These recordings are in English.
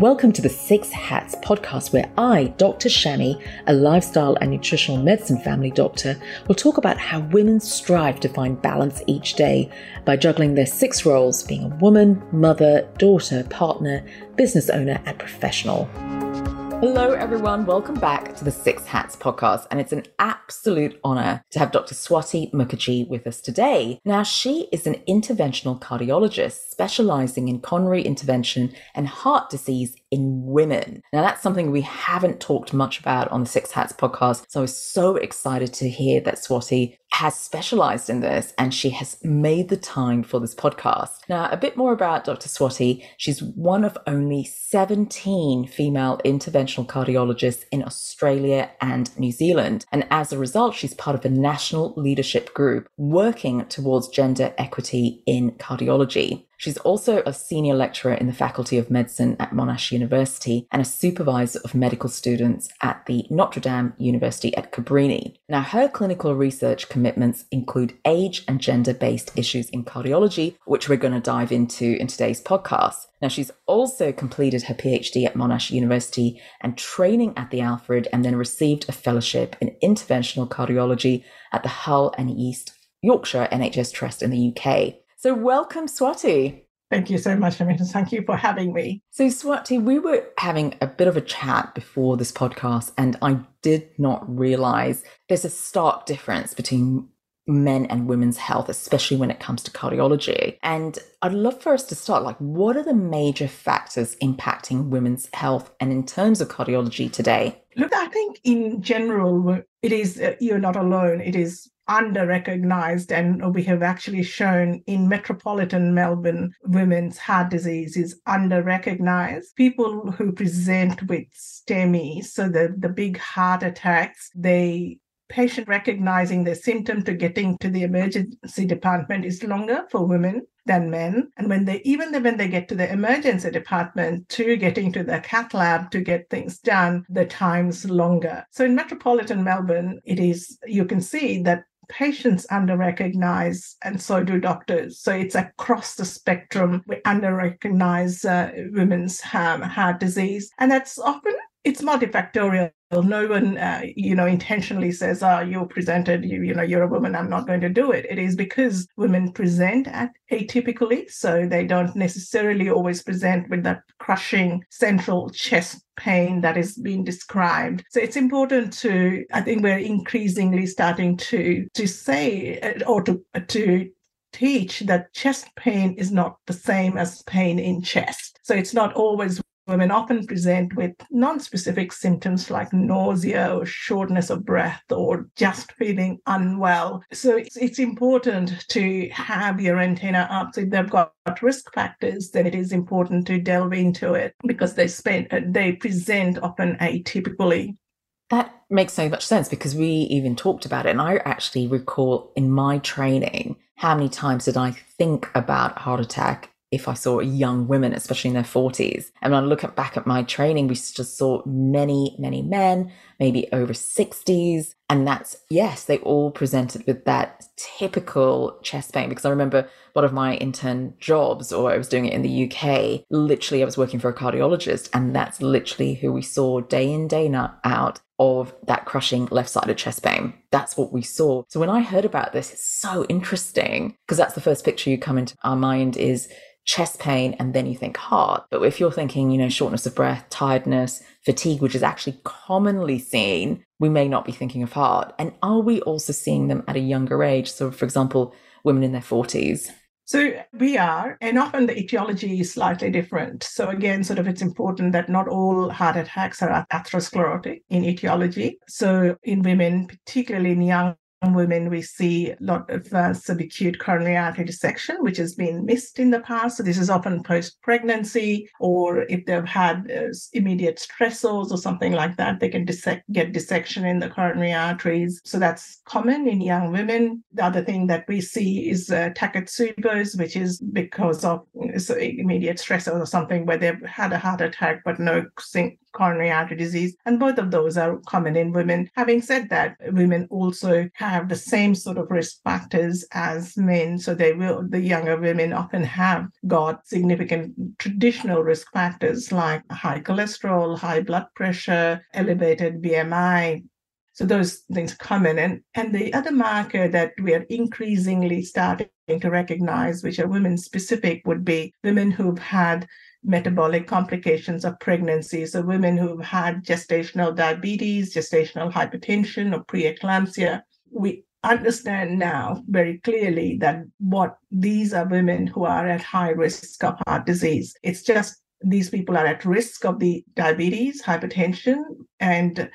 Welcome to the Six Hats podcast, where I, Dr. Shami, a lifestyle and nutritional medicine family doctor, will talk about how women strive to find balance each day by juggling their six roles being a woman, mother, daughter, partner, business owner, and professional. Hello, everyone. Welcome back to the Six Hats podcast. And it's an absolute honor to have Dr. Swati Mukherjee with us today. Now, she is an interventional cardiologist specializing in coronary intervention and heart disease in women. Now, that's something we haven't talked much about on the Six Hats podcast. So I was so excited to hear that Swati has specialized in this and she has made the time for this podcast. Now, a bit more about Dr. Swati. She's one of only 17 female interventional cardiologists in Australia and New Zealand. And as a result, she's part of a national leadership group working towards gender equity in cardiology. She's also a senior lecturer in the Faculty of Medicine at Monash University and a supervisor of medical students at the Notre Dame University at Cabrini. Now, her clinical research commitments include age and gender based issues in cardiology, which we're going to dive into in today's podcast. Now, she's also completed her PhD at Monash University and training at the Alfred, and then received a fellowship in interventional cardiology at the Hull and East Yorkshire NHS Trust in the UK. So, welcome, Swati. Thank you so much, Amita. Thank you for having me. So, Swati, we were having a bit of a chat before this podcast, and I did not realize there's a stark difference between men and women's health, especially when it comes to cardiology. And I'd love for us to start like, what are the major factors impacting women's health and in terms of cardiology today? Look, I think in general, it is, uh, you're not alone. It is under recognized and we have actually shown in metropolitan melbourne women's heart disease is under recognized people who present with STEMI so the, the big heart attacks they patient recognizing their symptom to getting to the emergency department is longer for women than men. And when they even when they get to the emergency department to getting to the cath lab to get things done the time's longer. So in metropolitan melbourne it is you can see that patients under recognize and so do doctors. So it's across the spectrum. We under recognize uh, women's um, heart disease. And that's often it's multifactorial. No one, uh, you know, intentionally says, "Oh, you're presented, you, you know, you're a woman. I'm not going to do it." It is because women present at atypically, so they don't necessarily always present with that crushing central chest pain that is being described. So it's important to, I think, we're increasingly starting to to say uh, or to to teach that chest pain is not the same as pain in chest. So it's not always Women often present with non-specific symptoms like nausea or shortness of breath or just feeling unwell. So it's, it's important to have your antenna up. So if they've got risk factors, then it is important to delve into it because they spend uh, they present often atypically. That makes so much sense because we even talked about it. And I actually recall in my training how many times did I think about heart attack if I saw young women, especially in their 40s. And when I look at, back at my training, we just saw many, many men, maybe over 60s. And that's, yes, they all presented with that typical chest pain. Because I remember one of my intern jobs, or I was doing it in the UK, literally, I was working for a cardiologist. And that's literally who we saw day in, day out of that crushing left sided chest pain. That's what we saw. So when I heard about this, it's so interesting because that's the first picture you come into our mind is chest pain and then you think heart. But if you're thinking, you know, shortness of breath, tiredness, fatigue, which is actually commonly seen, we may not be thinking of heart. And are we also seeing them at a younger age? So, for example, women in their 40s. So we are, and often the etiology is slightly different. So again, sort of it's important that not all heart attacks are atherosclerotic in etiology. So in women, particularly in young women, we see a lot of uh, subacute coronary artery dissection, which has been missed in the past. So this is often post-pregnancy, or if they've had uh, immediate stressors or something like that, they can dissect, get dissection in the coronary arteries. So that's common in young women. The other thing that we see is uh, which is because of so immediate stressors or something where they've had a heart attack but no coronary artery disease. And both of those are common in women. Having said that, women also have the same sort of risk factors as men. So they will, the younger women often have got significant traditional risk factors like high cholesterol, high blood pressure, elevated BMI, so those things come in. And, and the other marker that we are increasingly starting to recognize, which are women specific, would be women who've had metabolic complications of pregnancy. So women who've had gestational diabetes, gestational hypertension, or preeclampsia. We understand now very clearly that what these are women who are at high risk of heart disease. It's just these people are at risk of the diabetes, hypertension, and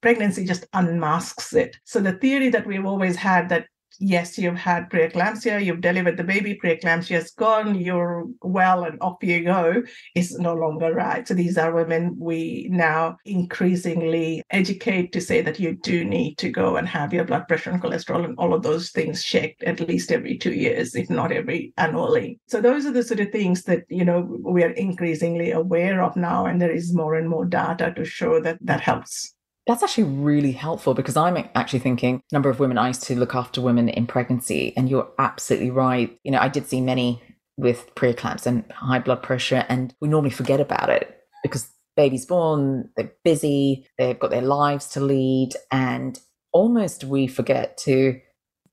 pregnancy just unmasks it. So the theory that we've always had that yes, you've had preeclampsia, you've delivered the baby, preeclampsia is gone, you're well, and off you go, is no longer right. So these are women we now increasingly educate to say that you do need to go and have your blood pressure and cholesterol and all of those things checked at least every two years, if not every annually. So those are the sort of things that, you know, we are increasingly aware of now, and there is more and more data to show that that helps. That's actually really helpful because I'm actually thinking number of women I used to look after women in pregnancy, and you're absolutely right. You know, I did see many with preeclampsia and high blood pressure, and we normally forget about it because baby's born, they're busy, they've got their lives to lead, and almost we forget to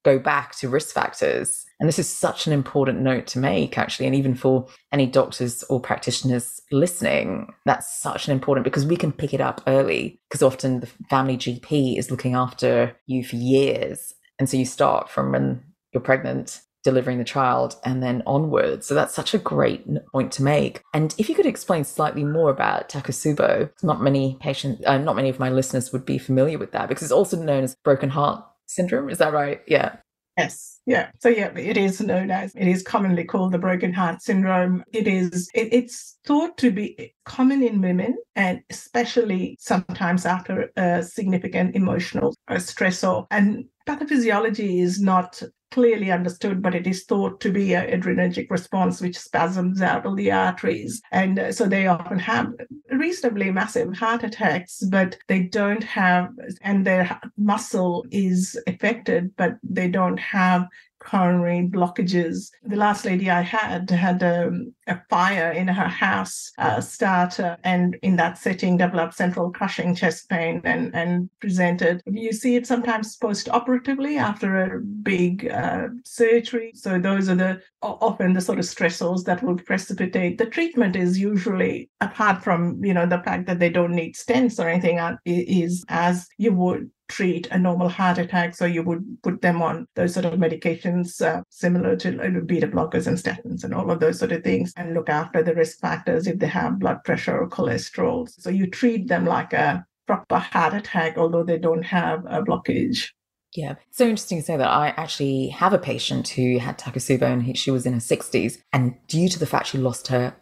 go back to risk factors. And this is such an important note to make, actually. And even for any doctors or practitioners listening, that's such an important because we can pick it up early because often the family GP is looking after you for years. And so you start from when you're pregnant delivering the child and then onwards. So that's such a great point to make. And if you could explain slightly more about Takotsubo, not many patients, uh, not many of my listeners would be familiar with that because it's also known as broken heart syndrome. Is that right? Yeah. Yes. Yeah. So yeah, it is known as it is commonly called the broken heart syndrome. It is it, it's thought to be common in women and especially sometimes after a significant emotional uh, stressor. And pathophysiology is not clearly understood, but it is thought to be an adrenergic response which spasms out of the arteries. And uh, so they often have reasonably massive heart attacks, but they don't have, and their muscle is affected, but they don't have coronary blockages. The last lady I had had a, um, a fire in her house uh, start, and in that setting developed central crushing chest pain and, and presented. You see it sometimes post-operatively after a big uh, surgery. So those are the often the sort of stressors that will precipitate. The treatment is usually, apart from you know the fact that they don't need stents or anything, uh, is as you would treat a normal heart attack. So you would put them on those sort of medications uh, similar to beta blockers and statins and all of those sort of things and look after the risk factors if they have blood pressure or cholesterol. So you treat them like a proper heart attack, although they don't have a blockage. Yeah, so interesting to say that I actually have a patient who had Takotsubo and she was in her 60s. And due to the fact she lost her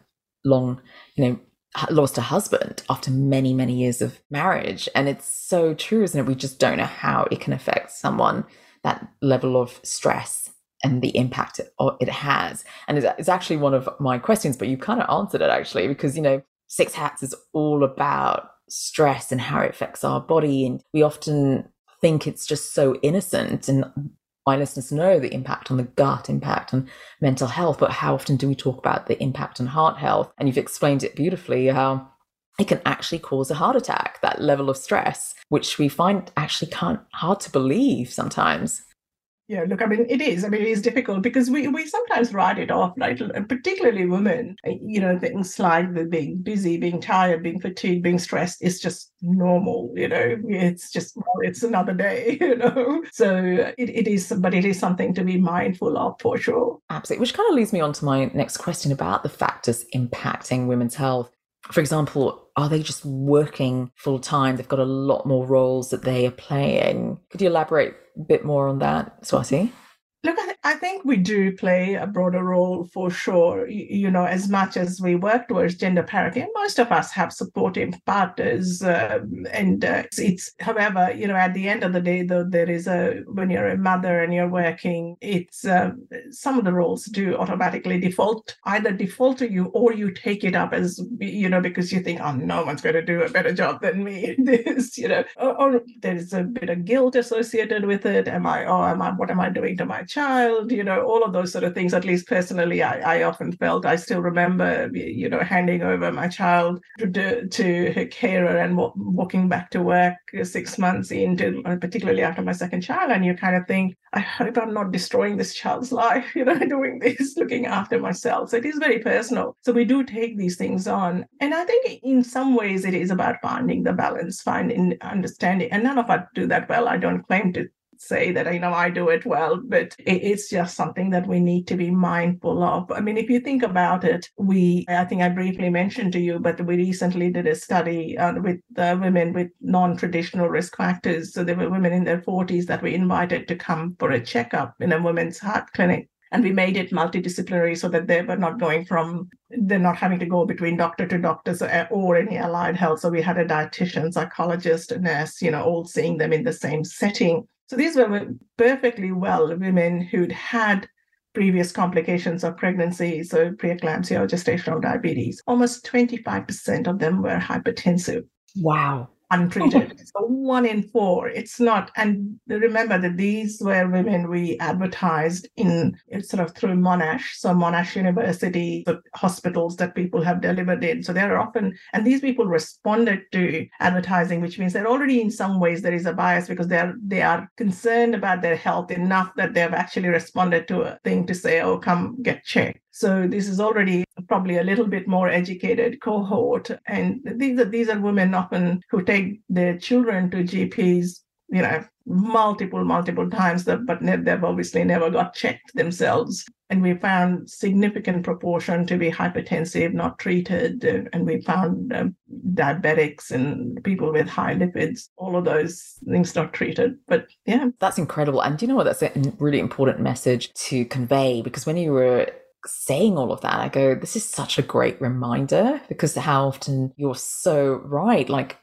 long, you know, lost a husband after many, many years of marriage. And it's so true, isn't it? We just don't know how it can affect someone, that level of stress and the impact it, it has. And it's actually one of my questions, but you kind of answered it actually, because, you know, Six Hats is all about stress and how it affects our body. And we often think it's just so innocent and my listeners know the impact on the gut, impact on mental health, but how often do we talk about the impact on heart health? And you've explained it beautifully how it can actually cause a heart attack, that level of stress, which we find actually can't hard to believe sometimes. Yeah, look, I mean, it is. I mean, it is difficult because we, we sometimes write it off, right? Particularly women, eh, you know, things like the being busy, being tired, being fatigued, being stressed is just normal, you know, it's just, well, it's another day, you know. So it, it is, but it is something to be mindful of for sure. Absolutely. Which kind of leads me on to my next question about the factors impacting women's health for example, are they just working full time? They've got a lot more roles that they are playing. Could you elaborate a bit more on that, Swati? Look, I, I think we do play a broader role for sure. You, you, know, as much as we work towards gender parity, and most of us have supportive partners. Um, and uh, it's, it's, however, you know, at the end of the day, though, there is a when you're a mother and you're working, it's um, some of the roles do automatically default either default to you or you take it up as you know because you think, oh, no one's going to do a better job than me. this, you know, or, or there's a bit of guilt associated with it. Am I? Oh, am I? What am I doing to my child? You know, all of those sort of things. At least personally, I, I often felt. I still remember, you know, handing over my child to, to her carer and walking back to work uh, six months into, uh, particularly after my second child, and you kind of think, I hope I'm not destroying this child's life, you know, doing this, looking after myself. So it is very personal. So we do take these things on. And I think in some ways it is about finding the balance, finding understanding. And none of us do that well. I don't claim to say that you know I do it well, but it's just something that we need to be mindful of. I mean, if you think about it, we I think I briefly mentioned to you, but we recently did a study uh, with uh, women with non-traditional risk factors. So there were women in their 40s that we invited to come for a checkup in a women's heart clinic and we made it multidisciplinary so that they were not going from they're not having to go between doctor to doctor uh, or any allied health so we had a dietitian psychologist a nurse you know all seeing them in the same setting so these were perfectly well women who'd had previous complications of pregnancy, so preeclampsia or gestational diabetes. Almost 25% of them were hypertensive. Wow untreated. so one in four. It's not. And remember that these were women we advertised in sort of through Monash, so Monash University, the hospitals that people have delivered in. So they're often, and these people responded to advertising, which means they're already in some ways there is a bias because they're they are concerned about their health enough that they've actually responded to a thing to say, oh, come get checked. So this is already probably a little bit more educated cohort. And these are these are women often who take their children to GPs, you know, multiple, multiple times, but they've obviously never got checked themselves. And we found significant proportion to be hypertensive, not treated. And we found um, diabetics and people with high lipids, all of those things not treated. But yeah. That's incredible. And you know what? That's a really important message to convey because when you were saying all of that, I go, this is such a great reminder because how often you're so right. Like,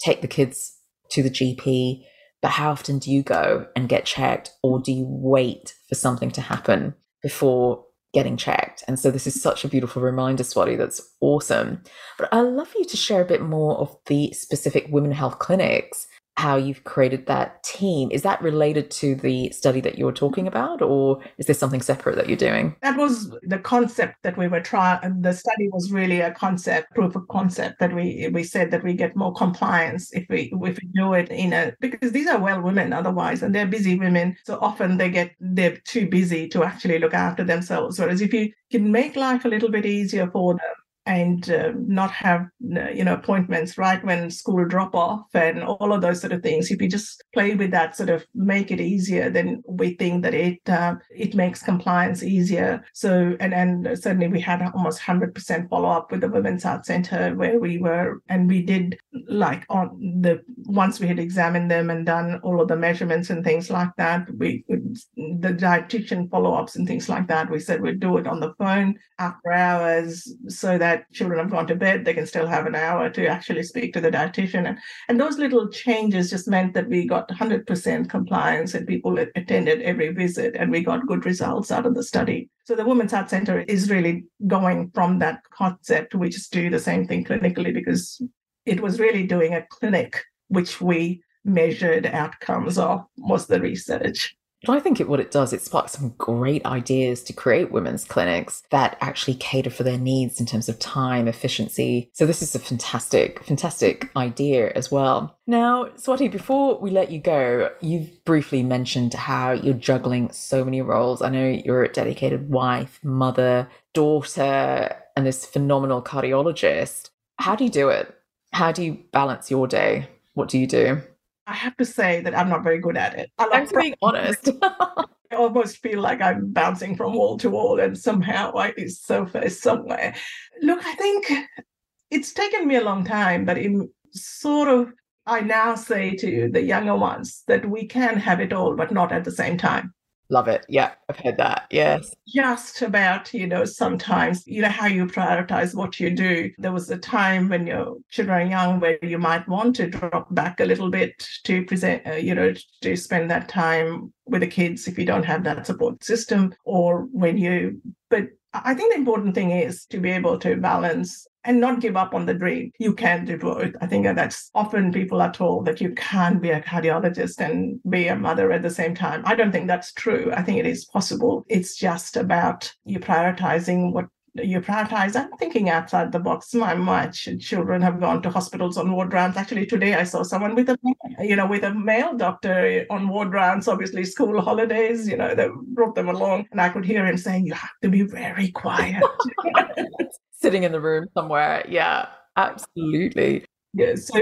take the kids to the GP, but how often do you go and get checked, or do you wait for something to happen before getting checked? And so, this is such a beautiful reminder, Swati. That's awesome. But I'd love you to share a bit more of the specific women health clinics how you've created that team. Is that related to the study that you were talking about, or is there something separate that you're doing? That was the concept that we were trying. The study was really a concept, proof of concept that we we said that we get more compliance if we if we do it in a because these are well women otherwise, and they're busy women. So often they get they're too busy to actually look after themselves. Whereas if you can make life a little bit easier for them and uh, not have you know appointments right when school drop off and all of those sort of things. If you just play with that sort of make it easier then we think that it uh, it makes compliance easier. So and and certainly we had almost 100% follow up with the women's health center where we were and we did like on the once we had examined them and done all of the measurements and things like that we the dietitian follow-ups and things like that we said we'd do it on the phone after hours so that children have gone to bed, they can still have an hour to actually speak to the dietitian. And, and those little changes just meant that we got 100% compliance and people attended every visit and we got good results out of the study. So the Women's Heart Center is really going from that concept, we just do the same thing clinically because it was really doing a clinic which we measured outcomes of was the research. I think it, what it does, it sparks some great ideas to create women's clinics that actually cater for their needs in terms of time, efficiency. So this is a fantastic, fantastic idea as well. Now, Swati, before we let you go, you've briefly mentioned how you're juggling so many roles. I know you're a dedicated wife, mother, daughter, and this phenomenal cardiologist. How do you do it? How do you balance your day? What do you do? I have to say that I'm not very good at it. I like being honest. I almost feel like I'm bouncing from wall to wall and somehow I is sofa somewhere. Look, I think it's taken me a long time, but in sort of I now say to the younger ones that we can have it all, but not at the same time. Love it. Yeah, I've heard that. Yes. Just about, you know, sometimes, you know, how you prioritize what you do. There was a time when your children are young where you might want to drop back a little bit to present, uh, you know, to spend that time with the kids if you don't have that support system or when you, but I think the important thing is to be able to balance and not give up on the dream. You can do both. I think that's often people are told that you can be a cardiologist and be a mother at the same time. I don't think that's true. I think it is possible. It's just about you prioritizing what you prioritize I'm thinking outside the box. My my children have gone to hospitals on ward rounds. Actually, today I saw someone with a you know with a male doctor on ward rounds. Obviously, school holidays. You know, they brought them along, and I could hear him saying, "You have to be very quiet." Sitting in the room somewhere. Yeah, absolutely. Yeah, so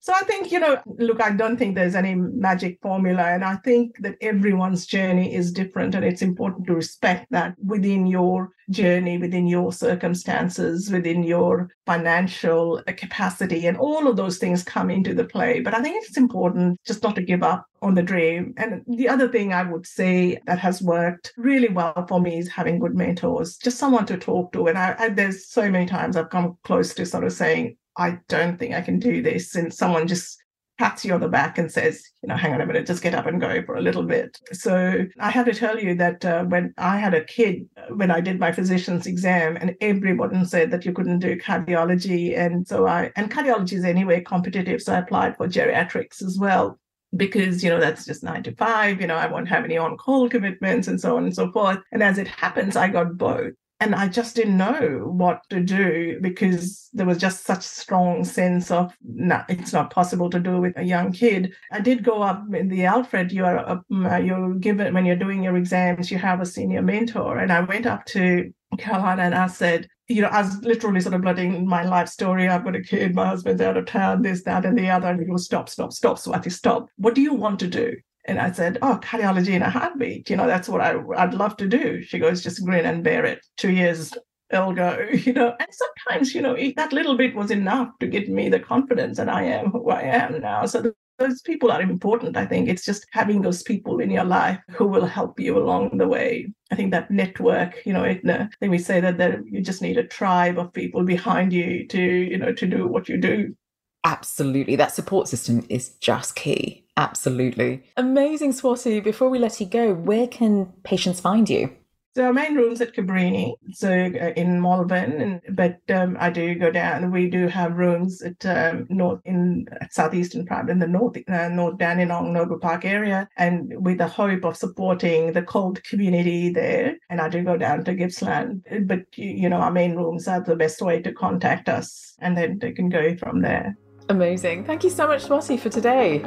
so I think you know, look, I don't think there's any magic formula, and I think that everyone's journey is different, and it's important to respect that within your journey, within your circumstances, within your financial capacity, and all of those things come into the play. But I think it's important just not to give up on the dream. And the other thing I would say that has worked really well for me is having good mentors, just someone to talk to. And I, I there's so many times I've come close to sort of saying, I don't think I can do this. And someone just pats you on the back and says, you know, hang on a minute, just get up and go for a little bit. So I have to tell you that uh, when I had a kid, when I did my physician's exam, and everyone said that you couldn't do cardiology. And so I, and cardiology is anyway competitive. So I applied for geriatrics as well because you know that's just nine to five you know i won't have any on-call commitments and so on and so forth and as it happens i got both and I just didn't know what to do because there was just such strong sense of no, it's not possible to do with a young kid. I did go up in the Alfred. You are uh, you're given when you're doing your exams, you have a senior mentor, and I went up to Carolina and I said, you know, I was literally sort of blotting my life story. I've got a kid, my husband's out of town, this, that, and the other. And he goes, stop, stop, stop, Swati, stop. What do you want to do? And I said, Oh, cardiology in a heartbeat. You know, that's what I, I'd love to do. She goes, Just grin and bear it. Two years it'll go, you know. And sometimes, you know, that little bit was enough to give me the confidence that I am who I am now. So those people are important. I think it's just having those people in your life who will help you along the way. I think that network, you know, it, I think we say that, that you just need a tribe of people behind you to, you know, to do what you do. Absolutely. That support system is just key. Absolutely. Amazing, Swati. Before we let you go, where can patients find you? So our main room's at Cabrini, so uh, in Malvern, but um, I do go down. We do have rooms at um, north in southeastern part in the north, uh, north Dandenong Noble Park area, and with the hope of supporting the cold community there. And I do go down to Gippsland, but you know our main rooms are the best way to contact us, and then they can go from there. Amazing. Thank you so much, Swati, for today.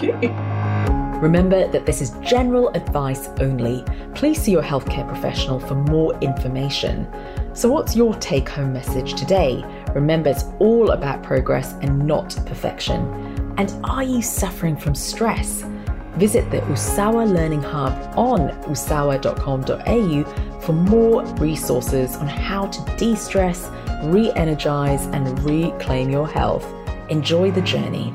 You. Remember that this is general advice only. Please see your healthcare professional for more information. So, what's your take home message today? Remember, it's all about progress and not perfection. And are you suffering from stress? Visit the Usawa Learning Hub on usawa.com.au for more resources on how to de stress, re energize, and reclaim your health. Enjoy the journey.